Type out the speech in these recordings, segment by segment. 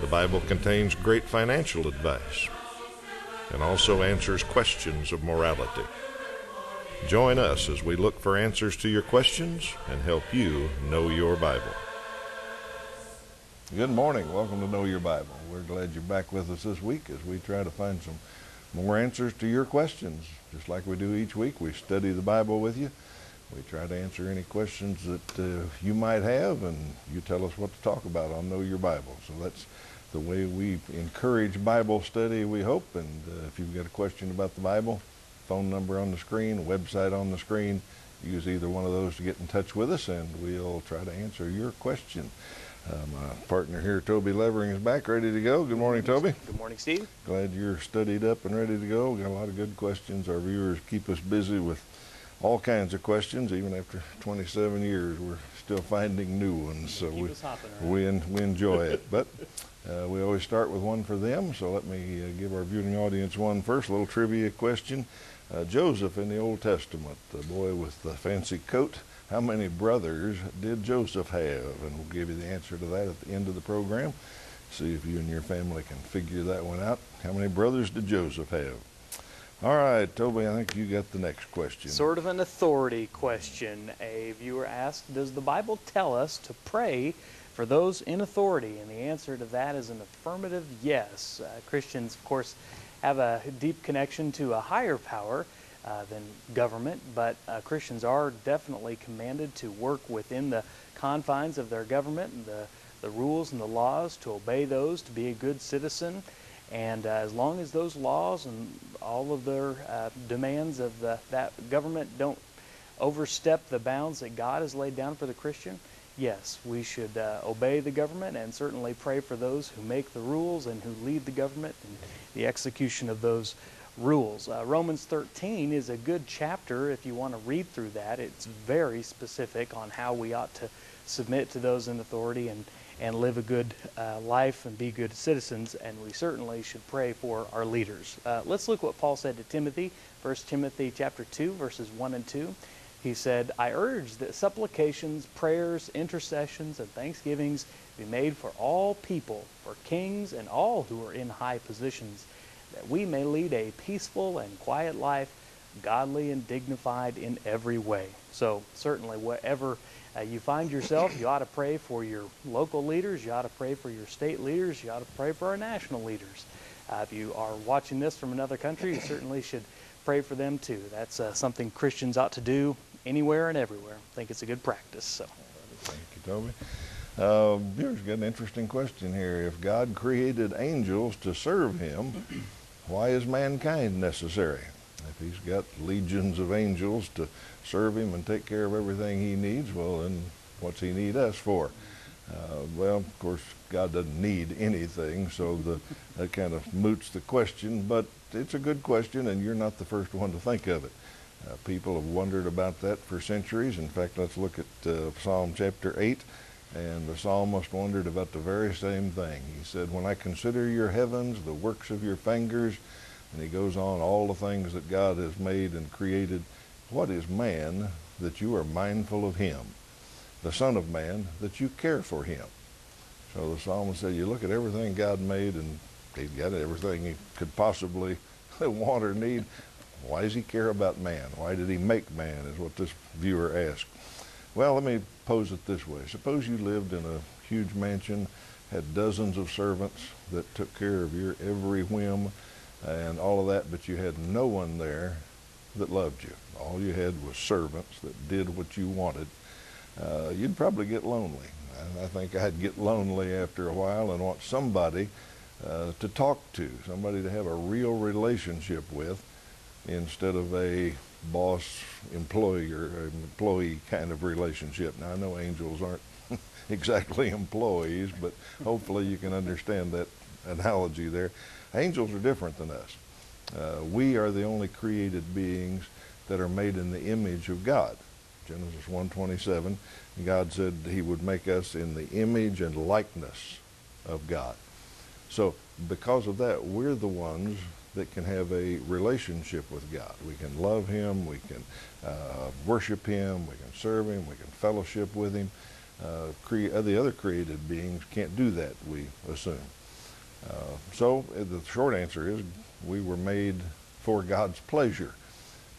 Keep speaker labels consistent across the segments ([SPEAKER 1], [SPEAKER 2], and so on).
[SPEAKER 1] The Bible contains great financial advice and also answers questions of morality. Join us as we look for answers to your questions and help you know your Bible.
[SPEAKER 2] Good morning. Welcome to Know Your Bible. We're glad you're back with us this week as we try to find some more answers to your questions. Just like we do each week, we study the Bible with you. We try to answer any questions that uh, you might have, and you tell us what to talk about on Know Your Bible. So that's the way we encourage Bible study, we hope. And uh, if you've got a question about the Bible, phone number on the screen, website on the screen, use either one of those to get in touch with us, and we'll try to answer your question. Uh, my partner here, Toby Levering, is back, ready to go. Good morning, Toby.
[SPEAKER 3] Good morning, Steve.
[SPEAKER 2] Glad you're studied up and ready to go. Got a lot of good questions. Our viewers keep us busy with all kinds of questions. Even after 27 years, we're still finding new ones.
[SPEAKER 3] So we,
[SPEAKER 2] we, we enjoy it. But uh, we always start with one for them. So let me uh, give our viewing audience one first. A little trivia question. Uh, Joseph in the Old Testament, the boy with the fancy coat, how many brothers did Joseph have? And we'll give you the answer to that at the end of the program. See if you and your family can figure that one out. How many brothers did Joseph have? All right, Toby, I think you got the next question.
[SPEAKER 3] Sort of an authority question. A viewer asked, Does the Bible tell us to pray for those in authority? And the answer to that is an affirmative yes. Uh, Christians, of course, have a deep connection to a higher power uh, than government, but uh, Christians are definitely commanded to work within the confines of their government and the, the rules and the laws, to obey those, to be a good citizen. And uh, as long as those laws and all of their uh, demands of the, that government don't overstep the bounds that God has laid down for the Christian, yes, we should uh, obey the government and certainly pray for those who make the rules and who lead the government and the execution of those rules. Uh, Romans 13 is a good chapter if you want to read through that. It's very specific on how we ought to submit to those in authority and, and live a good uh, life and be good citizens, and we certainly should pray for our leaders. Uh, let's look what Paul said to Timothy, 1 Timothy chapter 2, verses 1 and 2. He said, I urge that supplications, prayers, intercessions, and thanksgivings be made for all people, for kings and all who are in high positions that we may lead a peaceful and quiet life, godly and dignified in every way. So, certainly, wherever uh, you find yourself, you ought to pray for your local leaders, you ought to pray for your state leaders, you ought to pray for our national leaders. Uh, if you are watching this from another country, you certainly should pray for them too. That's uh, something Christians ought to do anywhere and everywhere. I think it's a good practice. So.
[SPEAKER 2] Thank you, Toby. Uh, here's got an interesting question here. If God created angels to serve Him, why is mankind necessary? If he's got legions of angels to serve him and take care of everything he needs, well, then what's he need us for? Uh, well, of course, God doesn't need anything, so the, that kind of moots the question, but it's a good question, and you're not the first one to think of it. Uh, people have wondered about that for centuries. In fact, let's look at uh, Psalm chapter 8. And the psalmist wondered about the very same thing. He said, When I consider your heavens, the works of your fingers, and he goes on, all the things that God has made and created, what is man that you are mindful of him? The Son of Man that you care for him. So the psalmist said, You look at everything God made, and he's got everything he could possibly want or need. Why does he care about man? Why did he make man, is what this viewer asked. Well, let me pose it this way. Suppose you lived in a huge mansion, had dozens of servants that took care of your every whim and all of that, but you had no one there that loved you. All you had was servants that did what you wanted. Uh, you'd probably get lonely. I, think I'd get lonely after a while and want somebody uh, to talk to, somebody to have a real relationship with instead of a boss employee or employee kind of relationship. Now I know angels aren't exactly employees, but hopefully you can understand that analogy there. Angels are different than us. Uh, we are the only created beings that are made in the image of God. Genesis 1:27, God said he would make us in the image and likeness of God. So because of that, we're the ones that can have a relationship with God. We can love him, we can uh, worship him, we can serve him, we can fellowship with him. Uh, uh, the other created beings can't do that, we assume. Uh, so uh, the short answer is we were made for God's pleasure.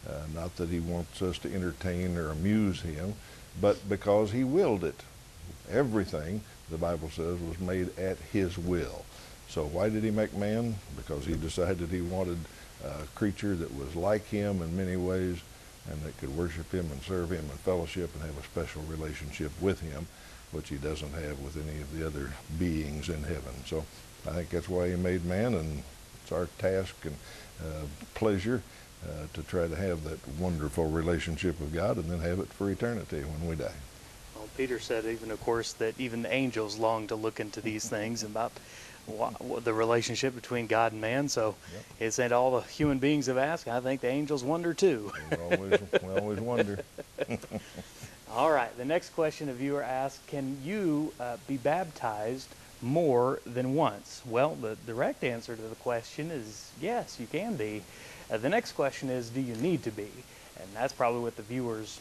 [SPEAKER 2] Uh, not that he wants us to entertain or amuse him, but because he willed it. Everything, the Bible says, was made at his will. So why did he make man? Because he decided he wanted a creature that was like him in many ways and that could worship him and serve him and fellowship and have a special relationship with him, which he doesn't have with any of the other beings in heaven. So I think that's why he made man, and it's our task and uh, pleasure uh, to try to have that wonderful relationship with God and then have it for eternity when we die.
[SPEAKER 3] Well, Peter said, even of course, that even the angels long to look into these things about the relationship between God and man. So yep. it's ain't all the human beings have asked. I think the angels wonder too.
[SPEAKER 2] we, always, we always wonder.
[SPEAKER 3] all right. The next question a viewer asked: Can you uh, be baptized more than once? Well, the direct answer to the question is yes, you can be. Uh, the next question is, do you need to be? And that's probably what the viewers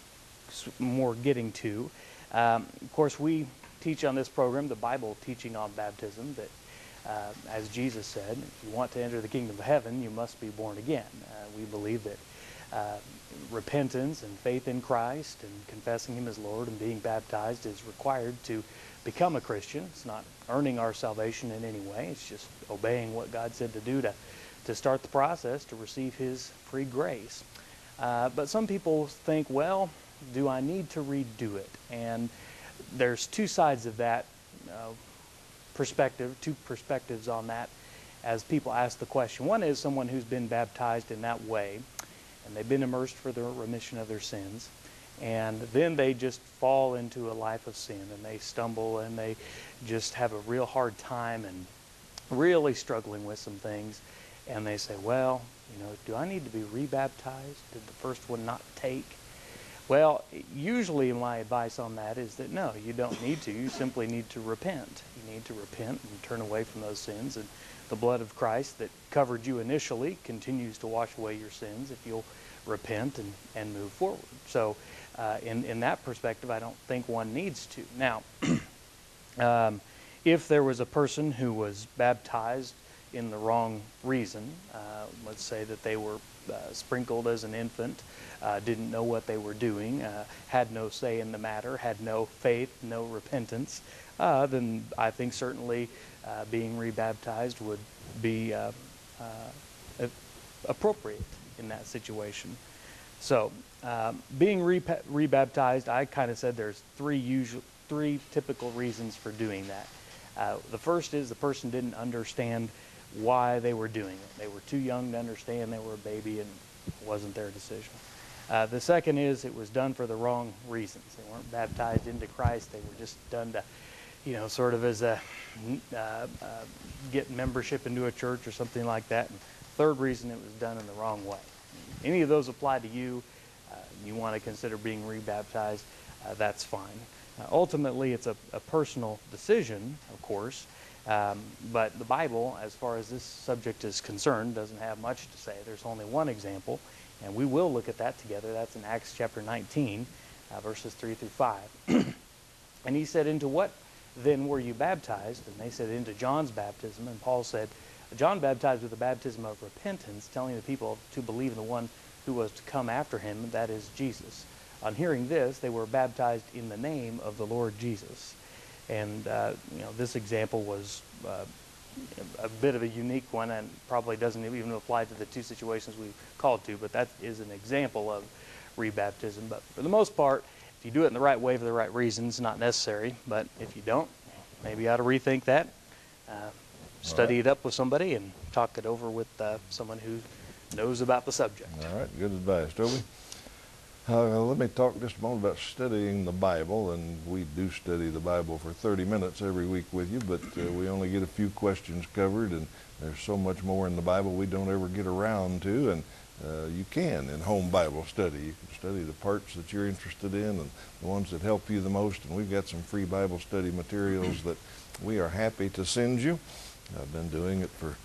[SPEAKER 3] more getting to. Um, of course, we teach on this program the Bible teaching on baptism that uh, as Jesus said, if you want to enter the kingdom of heaven, you must be born again. Uh, we believe that uh, repentance and faith in Christ and confessing Him as Lord and being baptized is required to become a Christian. It's not earning our salvation in any way. It's just obeying what God said to do to, to start the process to receive His free grace. Uh, but some people think, well, do I need to redo it? And there's two sides of that. Perspective, two perspectives on that as people ask the question. One is someone who's been baptized in that way, and they've been immersed for the remission of their sins, and then they just fall into a life of sin, and they stumble, and they just have a real hard time, and really struggling with some things, and they say, well, you know, do I need to be rebaptized? Did the first one not take? Well, usually my advice on that is that no, you don't need to. You simply need to repent. You need to repent and turn away from those sins. And the blood of Christ that covered you initially continues to wash away your sins if you'll repent and, and move forward. So, uh, in, in that perspective, I don't think one needs to. Now, um, if there was a person who was baptized in the wrong reason, uh, let's say that they were sprinkled as an infant, uh, didn't know what they were doing, uh, had no say in the matter, had no faith, no repentance, uh, then I think certainly uh, being rebaptized would be uh, uh, appropriate in that situation. So, um, being re- rebaptized, I kind of said there's three usual, three typical reasons for doing that. the first is the person didn't understand why they were doing it. They were too young to understand they were a baby and it wasn't their decision. Uh, the second is it was done for the wrong reasons. They weren't baptized into Christ. They were just done to, you know, sort of as a uh, uh, get membership into a church or something like that. And third reason it was done in the wrong way. Any of those apply to you, uh, you want to consider being rebaptized, uh, that's fine. Uh, ultimately, it's a, a, personal decision, of course. Um, but the Bible, as far as this subject is concerned, doesn't have much to say. There's only one example, and we will look at that together. That's in Acts chapter 19, uh, verses 3 through 5. and he said, Into what then were you baptized? And they said, Into John's baptism. And Paul said, John baptized with the baptism of repentance, telling the people to believe in the one who was to come after him, that is Jesus. On hearing this, they were baptized in the name of the Lord Jesus. And uh, you know, this example was uh, a bit of a unique one and probably doesn't even apply to the two situations we called to, but that is an example of rebaptism. But for the most part, if you do it in the right way for the right reasons, not necessary. But if you don't, maybe you ought to rethink that. Uh, study right. it up with somebody and talk it over with uh, someone who knows about the subject.
[SPEAKER 2] All right, good advice, Toby. Uh, let me talk just a moment about studying the Bible, and we do study the Bible for 30 minutes every week with you, but uh, we only get a few questions covered, and there's so much more in the Bible we don't ever get around to, and uh, you can in home Bible study. You can study the parts that you're interested in and the ones that help you the most, and we've got some free Bible study materials that we are happy to send you. I've been doing it for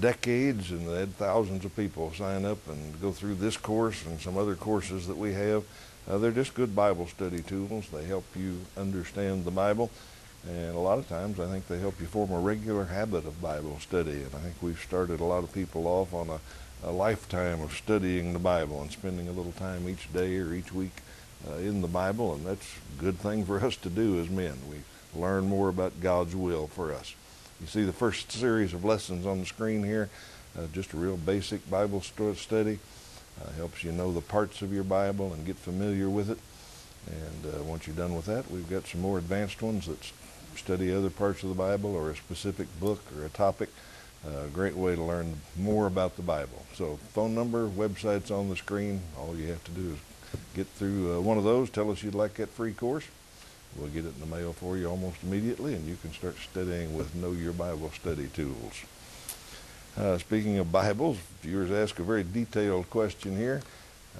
[SPEAKER 2] decades and they had thousands of people sign up and go through this course and some other courses that we have. Uh, they're just good Bible study tools. They help you understand the Bible. And a lot of times I think they help you form a regular habit of Bible study. And I think we've started a lot of people off on a, a lifetime of studying the Bible and spending a little time each day or each week uh, in the Bible. And that's a good thing for us to do as men. We learn more about God's will for us. You see the first series of lessons on the screen here, uh, just a real basic Bible study. Uh, helps you know the parts of your Bible and get familiar with it. And uh, once you're done with that, we've got some more advanced ones that study other parts of the Bible or a specific book or a topic. Uh, a great way to learn more about the Bible. So phone number, websites on the screen. All you have to do is get through uh, one of those. Tell us you'd like that free course. We'll get it in the mail for you almost immediately, and you can start studying with Know Your Bible study tools. Uh, speaking of Bibles, viewers ask a very detailed question here.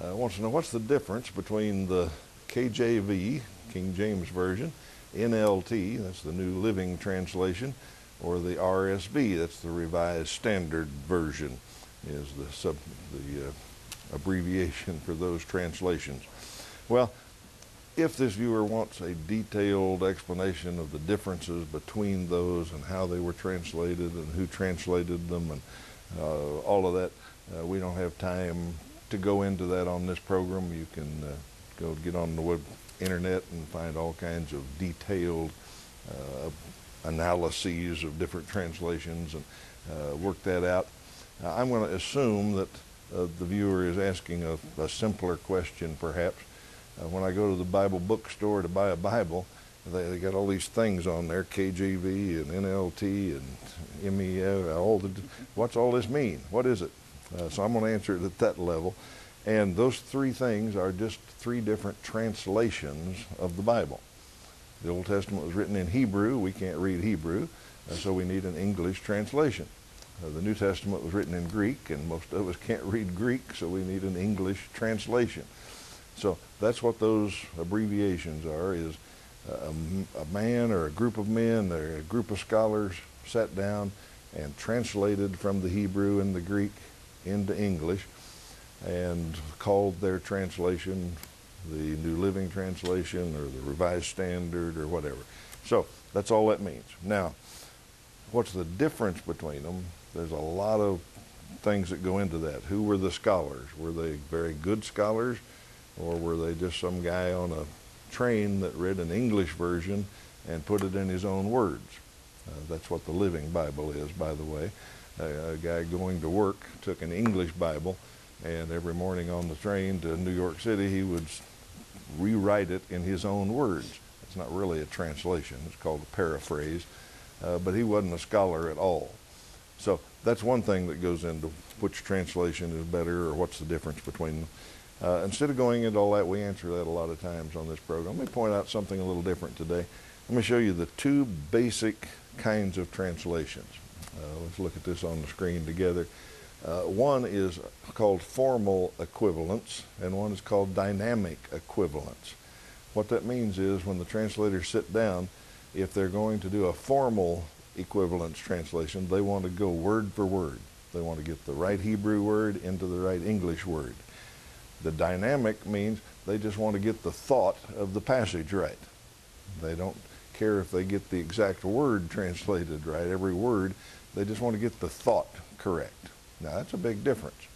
[SPEAKER 2] Uh, wants to know what's the difference between the KJV, King James Version, NLT, that's the New Living Translation, or the RSV, that's the Revised Standard Version, is the sub, the uh, abbreviation for those translations. Well, if this viewer wants a detailed explanation of the differences between those and how they were translated and who translated them and uh, all of that, uh, we don't have time to go into that on this program. You can uh, go get on the web internet and find all kinds of detailed uh, analyses of different translations and uh, work that out. I'm going to assume that uh, the viewer is asking a, a simpler question perhaps uh, when I go to the Bible bookstore to buy a Bible, they, they got all these things on there, KJV and NLT and MEF, all the, what's all this mean? What is it? Uh, so I'm going to answer it at that level. And those three things are just three different translations of the Bible. The Old Testament was written in Hebrew. We can't read Hebrew, uh, so we need an English translation. Uh, the New Testament was written in Greek, and most of us can't read Greek, so we need an English translation. So that's what those abbreviations are, is a, a man or a group of men or a group of scholars sat down and translated from the Hebrew and the Greek into English and called their translation the New Living Translation or the Revised Standard or whatever. So that's all that means. Now, what's the difference between them? There's a lot of things that go into that. Who were the scholars? Were they very good scholars? Or were they just some guy on a train that read an English version and put it in his own words? Uh, that's what the Living Bible is, by the way. a guy going to work took an English Bible, and every morning on the train to New York City, he would rewrite it in his own words. It's not really a translation, it's called a paraphrase, uh, but he wasn't a scholar at all. So that's one thing that goes into which translation is better or what's the difference between them. Uh, instead of going into all that, we answer that a lot of times on this program. Let me point out something a little different today. Let me show you the two basic kinds of translations. Uh, let's look at this on the screen together. Uh, one is called formal equivalence, and one is called dynamic equivalence. What that means is when the translators sit down, if they're going to do a formal equivalence translation, they want to go word for word. They want to get the right Hebrew word into the right English word. The dynamic means they just want to get the thought of the passage right. They don't care if they get the exact word translated right, every word. They just want to get the thought correct. Now, that's a big difference.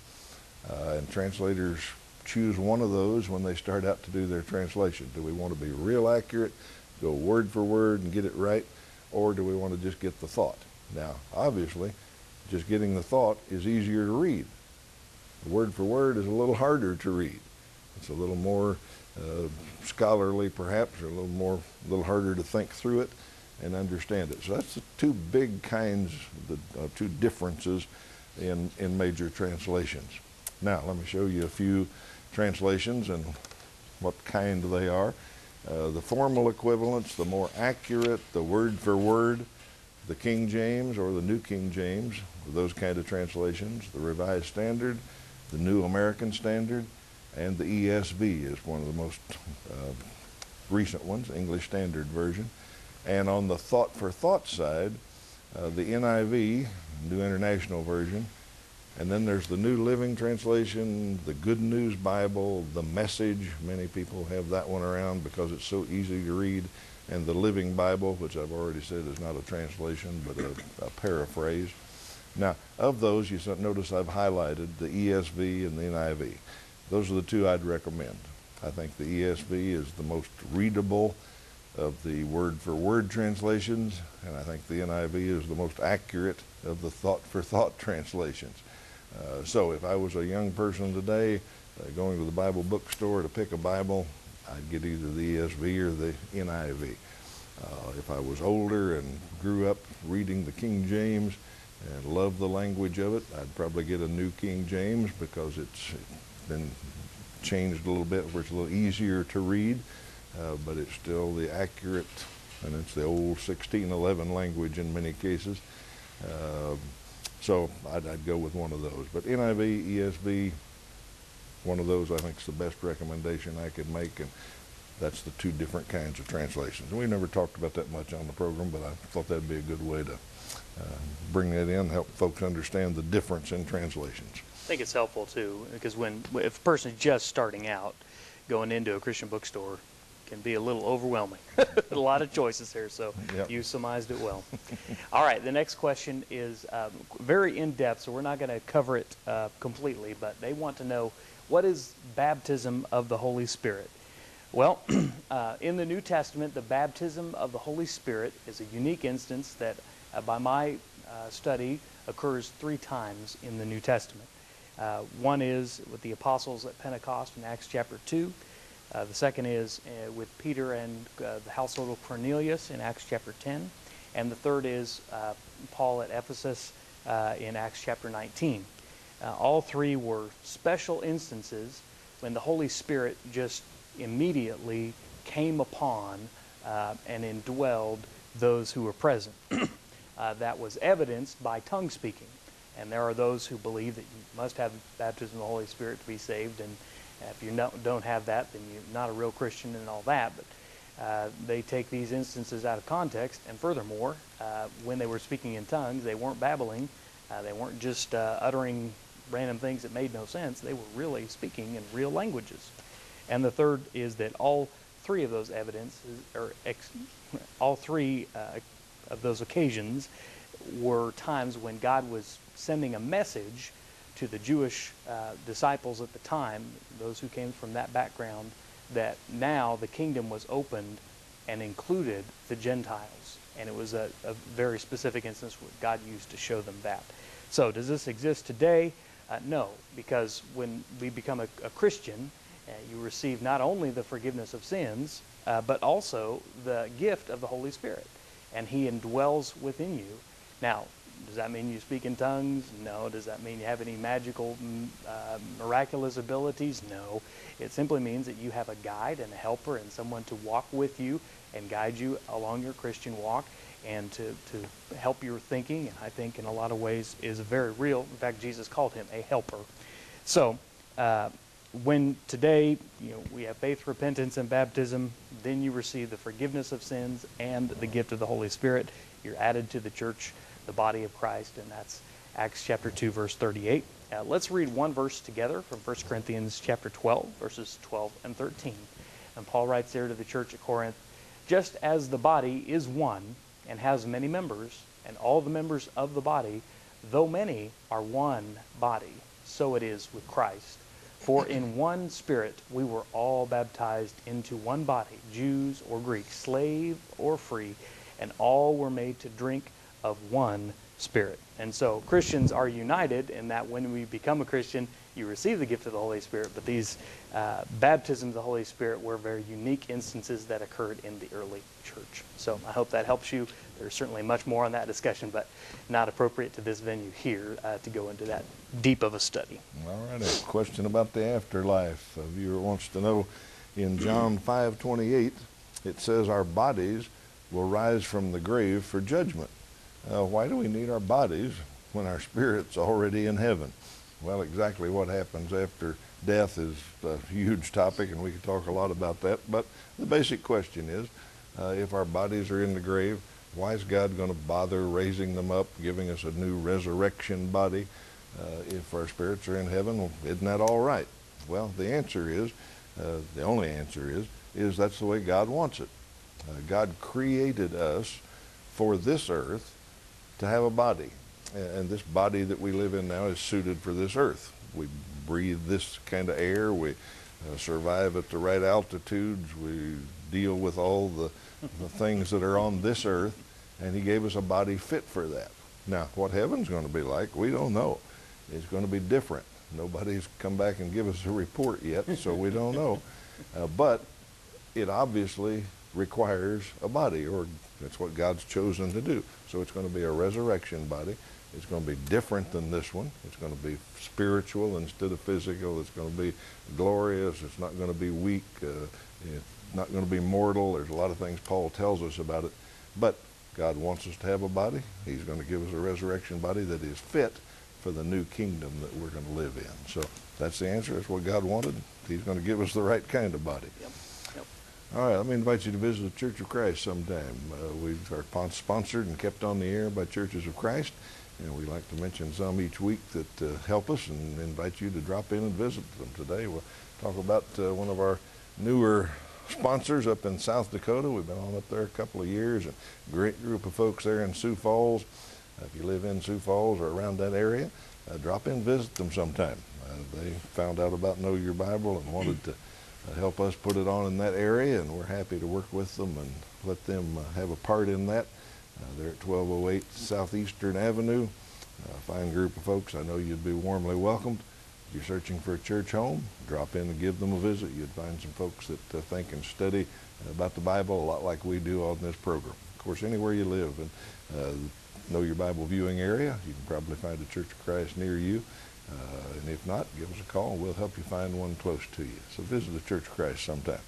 [SPEAKER 2] Uh, and translators choose one of those when they start out to do their translation. Do we want to be real accurate, go word for word and get it right, or do we want to just get the thought? Now, obviously, just getting the thought is easier to read word for word is a little harder to read. It's a little more uh, scholarly, perhaps, or a little more, a little harder to think through it and understand it. So that's the two big kinds, the uh, two differences in in major translations. Now, let me show you a few translations, and what kind they are. Uh, the formal equivalents, the more accurate, the word for word, the King James or the New King James, those kind of translations, the Revised Standard, the New American Standard, and the ESV is one of the most uh, recent ones, English Standard Version. And on the thought for thought side, uh, the NIV, New International Version, and then there's the New Living Translation, the Good News Bible, the Message. Many people have that one around because it's so easy to read. And the Living Bible, which I've already said is not a translation but a, a paraphrase. Now, of those, you notice I've highlighted the ESV and the NIV. Those are the two I'd recommend. I think the ESV is the most readable of the word for word translations, and I think the NIV is the most accurate of the thought for thought translations. Uh, so if I was a young person today uh, going to the Bible bookstore to pick a Bible, I'd get either the ESV or the NIV. Uh, if I was older and grew up reading the King James and love the language of it, I'd probably get a New King James because it's been changed a little bit where it's a little easier to read, uh, but it's still the accurate, and it's the old 1611 language in many cases. Uh, so I'd, I'd, go with one of those. But NIV, ESV, one of those I think is the best recommendation I could make, and that's the two different kinds of translations. And we never talked about that much on the program, but I thought that'd be a good way to uh, bring that in, help folks understand the difference in translations.
[SPEAKER 3] I think it's helpful too, because when if a person is just starting out, going into a Christian bookstore can be a little overwhelming. a lot of choices here, so yep. you surmised it well. All right, the next question is um, very in depth, so we're not going to cover it uh, completely, but they want to know what is baptism of the Holy Spirit? Well, uh, in the New Testament, the baptism of the Holy Spirit is a unique instance that, by my uh, study, occurs three times in the New Testament. Uh, one is with the apostles at Pentecost in Acts chapter 2. Uh, the second is uh, with Peter and uh, the household of Cornelius in Acts chapter 10. And the third is uh, Paul at Ephesus uh, in Acts chapter 19. all three were special instances when the Holy Spirit just immediately came upon and indwelled those who were present. that was evidenced by tongue speaking. And there are those who believe that you must have baptism of the Holy Spirit to be saved. And if you don't have that, then you're not a real Christian and all that. But uh, they take these instances out of context. And furthermore, uh, when they were speaking in tongues, they weren't babbling. Uh, they weren't just uh, uttering random things that made no sense. They were really speaking in real languages. And the third is that all three of those evidences, or ex- all three uh, of those occasions, were times when God was sending a message to the Jewish uh, disciples at the time, those who came from that background, that now the kingdom was opened and included the Gentiles. And it was a, a very specific instance where God used to show them that. So, does this exist today? Uh, no, because when we become a, a Christian, uh, you receive not only the forgiveness of sins, uh, but also the gift of the Holy Spirit. And He indwells within you. Now, does that mean you speak in tongues? No. Does that mean you have any magical, mm, uh, miraculous abilities? No. It simply means that you have a guide and a helper and someone to walk with you and guide you along your Christian walk and to, to help your thinking. And I think in a lot of ways is very real. In fact, Jesus called him a helper. So, uh, when today you know we have faith, repentance, and baptism, then you receive the forgiveness of sins and the gift of the Holy Spirit. You're added to the church the body of Christ, and that's Acts chapter 2, verse 38. Uh, let's read one verse together from 1 Corinthians chapter 12, verses 12 and 13. And Paul writes there to the church at Corinth, just as the body is one and has many members, and all the members of the body, though many, are one body, so it is with Christ. For in one Spirit we were all baptized into one body, Jews or Greeks, slave or free, and all were made to drink of one Spirit. And so Christians are united in that when we become a Christian, you receive the gift of the Holy Spirit. But these uh, baptisms of the Holy Spirit were very unique instances that occurred in the early church. So I hope that helps you. There's certainly much more on that discussion, but not appropriate to this venue here uh, to go into that deep of a study.
[SPEAKER 2] All right. A question about the afterlife. A viewer wants to know In John 5:28, it says our bodies will rise from the grave for judgment. Uh, why do we need our bodies when our spirit's already in heaven? Well, exactly what happens after death is a huge topic, and we could talk a lot about that. But the basic question is, uh, if our bodies are in the grave, why is God going to bother raising them up, giving us a new resurrection body? Uh, if our spirits are in heaven, well, isn't that all right? Well, the answer is, uh, the only answer is, is that's the way God wants it. Uh, God created us for this earth to have a body. And this body that we live in now is suited for this earth. We breathe this kind of air. We uh, survive at the right altitudes. We deal with all the, the things that are on this earth. And He gave us a body fit for that. Now, what heaven's going to be like, we don't know. It's going to be different. Nobody's come back and give us a report yet, so we don't know. Uh, but it obviously requires a body, or that's what God's chosen to do. So it's going to be a resurrection body. It's going to be different than this one. It's going to be spiritual instead of physical. It's going to be glorious. It's not going to be weak. Uh, not going to be mortal. There's a lot of things Paul tells us about it. But God wants us to have a body. He's going to give us a resurrection body that is fit for the new kingdom that we're going to live in. So that's the answer. That's what God wanted. He's going to give us the right kind of body.
[SPEAKER 3] Yep. Yep.
[SPEAKER 2] All right, let me invite you to visit the Church of Christ sometime. Uh, we are sponsored and kept on the air by Churches of Christ, and we like to mention some each week that uh, help us and invite you to drop in and visit them today. We'll talk about uh, one of our newer sponsors up in South Dakota. We've been on up there a couple of years, and great group of folks there in Sioux Falls. Uh, if you live in Sioux Falls or around that area, uh, drop in visit them sometime. Uh, they found out about Know Your Bible and wanted to help us put it on in that area, and we're happy to work with them and let them have a part in that. they're at 1208 Southeastern Avenue. A fine group of folks. I know you'd be warmly welcomed. If you're searching for a church home, drop in and give them a visit. You'd find some folks that uh, think and study about the Bible a lot like we do on this program. Of course, anywhere you live and uh, know your Bible viewing area, you can probably find a Church of Christ near you. Uh, and if not, give us a call and we'll help you find one close to you. So visit the Church of Christ sometime.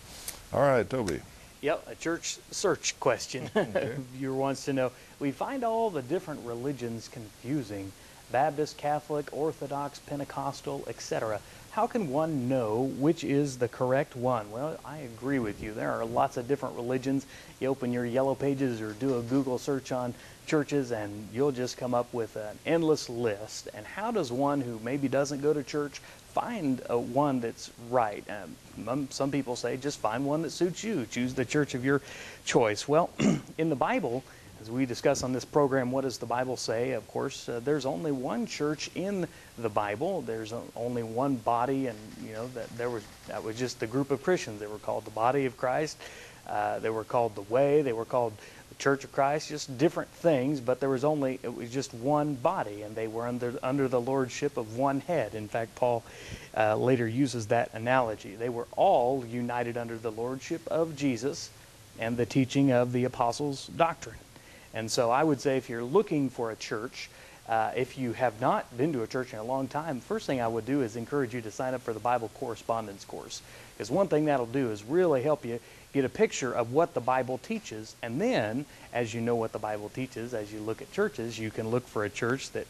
[SPEAKER 2] All right, Toby.
[SPEAKER 3] Yep, a church search question.
[SPEAKER 2] Okay.
[SPEAKER 3] Viewer wants to know. We find all the different religions confusing Baptist, Catholic, Orthodox, Pentecostal, etc. How can one know which is the correct one? Well, I agree with you. There are lots of different religions. You open your yellow pages or do a Google search on churches and you'll just come up with an endless list. And how does one who maybe doesn't go to church find a one that's right? Um, some people say just find one that suits you. Choose the church of your choice. Well, in the Bible, as we discuss on this program, what does the Bible say? Of course, uh, there's only one church in the Bible. There's only one body, and you know that there was that was just the group of Christians. They were called the body of Christ. Uh, they were called the Way. They were called the Church of Christ. Just different things, but there was only it was just one body, and they were under under the lordship of one head. In fact, Paul uh, later uses that analogy. They were all united under the lordship of Jesus and the teaching of the apostles' doctrine. And so I would say if you're looking for a church, uh, if you have not been to a church in a long time, first thing I would do is encourage you to sign up for the Bible correspondence course. Because one thing that'll do is really help you get a picture of what the Bible teaches. And then, as you know what the Bible teaches, as you look at churches, you can look for a church that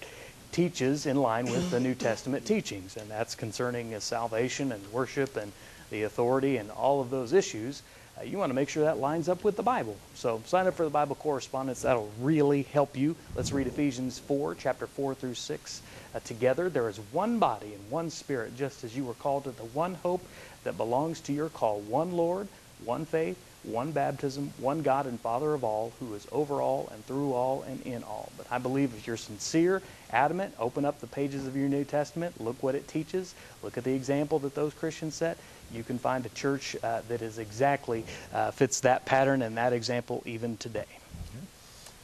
[SPEAKER 3] teaches in line with the New Testament teachings. And that's concerning salvation and worship and the authority and all of those issues uh, you want to make sure that lines up with the Bible. So sign up for the Bible correspondence. That'll really help you. Let's read Ephesians 4, chapter 4 through 6 uh, together. There is one body and one spirit, just as you were called to the one hope that belongs to your call, one Lord, one faith, one baptism, one God and Father of all, who is over all and through all and in all. But I believe if you're sincere, adamant, open up the pages of your New Testament, look what it teaches, look at the example that those Christians set, you can find a church uh, that is exactly uh, fits that pattern and that example even today.
[SPEAKER 2] Okay.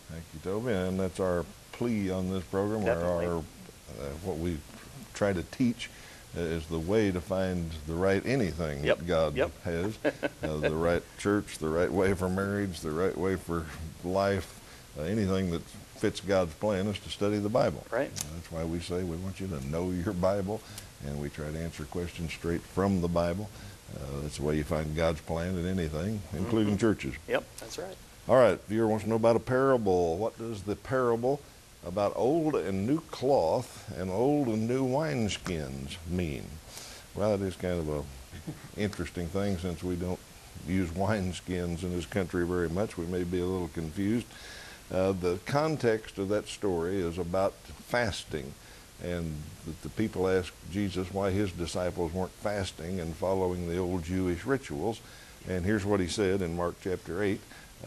[SPEAKER 2] Thank you, Toby. And that's our plea on this program,
[SPEAKER 3] Definitely.
[SPEAKER 2] or our, uh, what we try to teach is the way to find the right anything
[SPEAKER 3] yep.
[SPEAKER 2] that God
[SPEAKER 3] yep.
[SPEAKER 2] has, uh, the right church, the right way for marriage, the right way for life, uh, anything that fits God's plan is to study the Bible.
[SPEAKER 3] Right.
[SPEAKER 2] That's why we say we want you to know your Bible, and we try to answer questions straight from the Bible. Uh, that's the way you find God's plan in anything, including churches.
[SPEAKER 3] Yep, that's right.
[SPEAKER 2] All right, viewer wants to know about a parable. What does the parable about old and new cloth and old and new wineskins mean? Well, it is kind of a interesting thing since we don't use wineskins in this country very much. We may be a little confused. Uh, the context of that story is about fasting, and the, the people asked Jesus why his disciples weren't fasting and following the old Jewish rituals. And here's what he said in Mark chapter 8.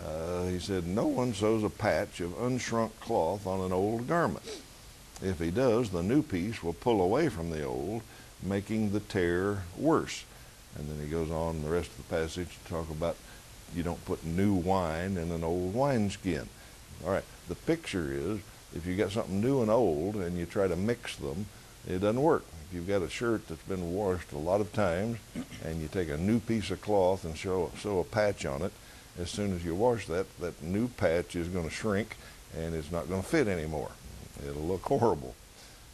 [SPEAKER 2] Uh, he said, No one sews a patch of unshrunk cloth on an old garment. If he does, the new piece will pull away from the old, making the tear worse. And then he goes on in the rest of the passage to talk about you don't put new wine in an old wineskin. All right, the picture is if you got something new and old and you try to mix them, it doesn't work. If you've got a shirt that's been washed a lot of times and you take a new piece of cloth and sew, sew a patch on it, as soon as you wash that, that new patch is going to shrink and it's not going to fit anymore. It'll look horrible.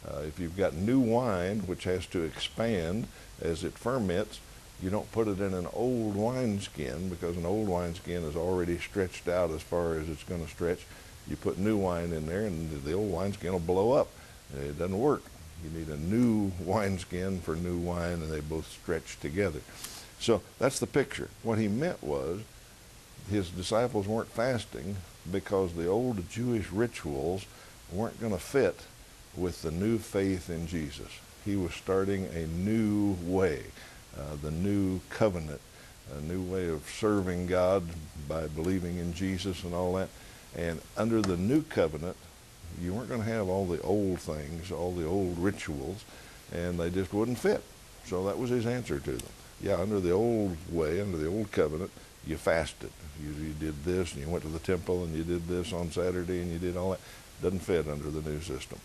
[SPEAKER 2] Uh, if you've got new wine, which has to expand as it ferments, you don't put it in an old wineskin because an old wineskin is already stretched out as far as it's going to stretch. You put new wine in there, and the old wineskin will blow up. It doesn't work. You need a new wineskin for new wine, and they both stretch together. So that's the picture. What he meant was his disciples weren't fasting because the old Jewish rituals weren't going to fit with the new faith in Jesus. He was starting a new way, uh, the new covenant, a new way of serving God by believing in Jesus and all that. And under the new covenant, you weren't going to have all the old things, all the old rituals, and they just wouldn't fit. So that was his answer to them. Yeah, under the old way, under the old covenant, you fasted. You, you did this, and you went to the temple, and you did this on Saturday, and you did all that. Doesn't fit under the new system.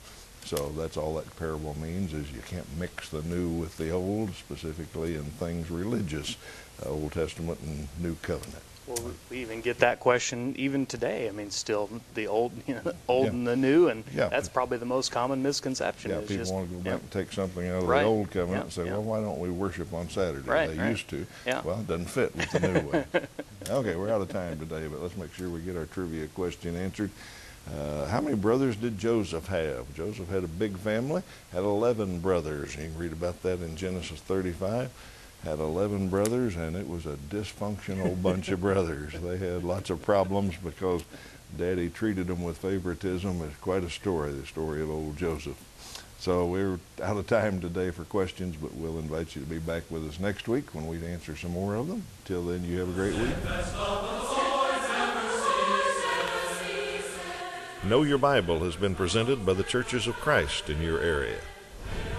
[SPEAKER 2] So that's all that parable means is you can't mix the new with the old, specifically in things religious, uh, Old Testament and New Covenant.
[SPEAKER 3] Well, we even get that question even today. I mean, still the old, you know, old
[SPEAKER 2] Yeah.
[SPEAKER 3] and the new, and
[SPEAKER 2] Yeah.
[SPEAKER 3] that's probably the most common misconception.
[SPEAKER 2] Yeah,
[SPEAKER 3] is
[SPEAKER 2] people
[SPEAKER 3] just,
[SPEAKER 2] want to go back and take something out of
[SPEAKER 3] Right.
[SPEAKER 2] the old covenant
[SPEAKER 3] Yeah,
[SPEAKER 2] and say,
[SPEAKER 3] yeah.
[SPEAKER 2] well, why don't we worship on Saturday?
[SPEAKER 3] Right,
[SPEAKER 2] they
[SPEAKER 3] right.
[SPEAKER 2] used to.
[SPEAKER 3] Yeah.
[SPEAKER 2] Well, it doesn't fit with the new way. okay, we're out of time today, but let's make sure we get our trivia question answered. Uh, how many brothers did Joseph have? Joseph had a big family, had 11 brothers. You can read about that in Genesis 35. Had 11 brothers, and it was a dysfunctional bunch of brothers. They had lots of problems because Daddy treated them with favoritism. It's quite a story, the story of old Joseph. So we're out of time today for questions, but we'll invite you to be back with us next week when we answer some more of them. Till then, you have a great week.
[SPEAKER 1] Know Your Bible has been presented by the Churches of Christ in your area.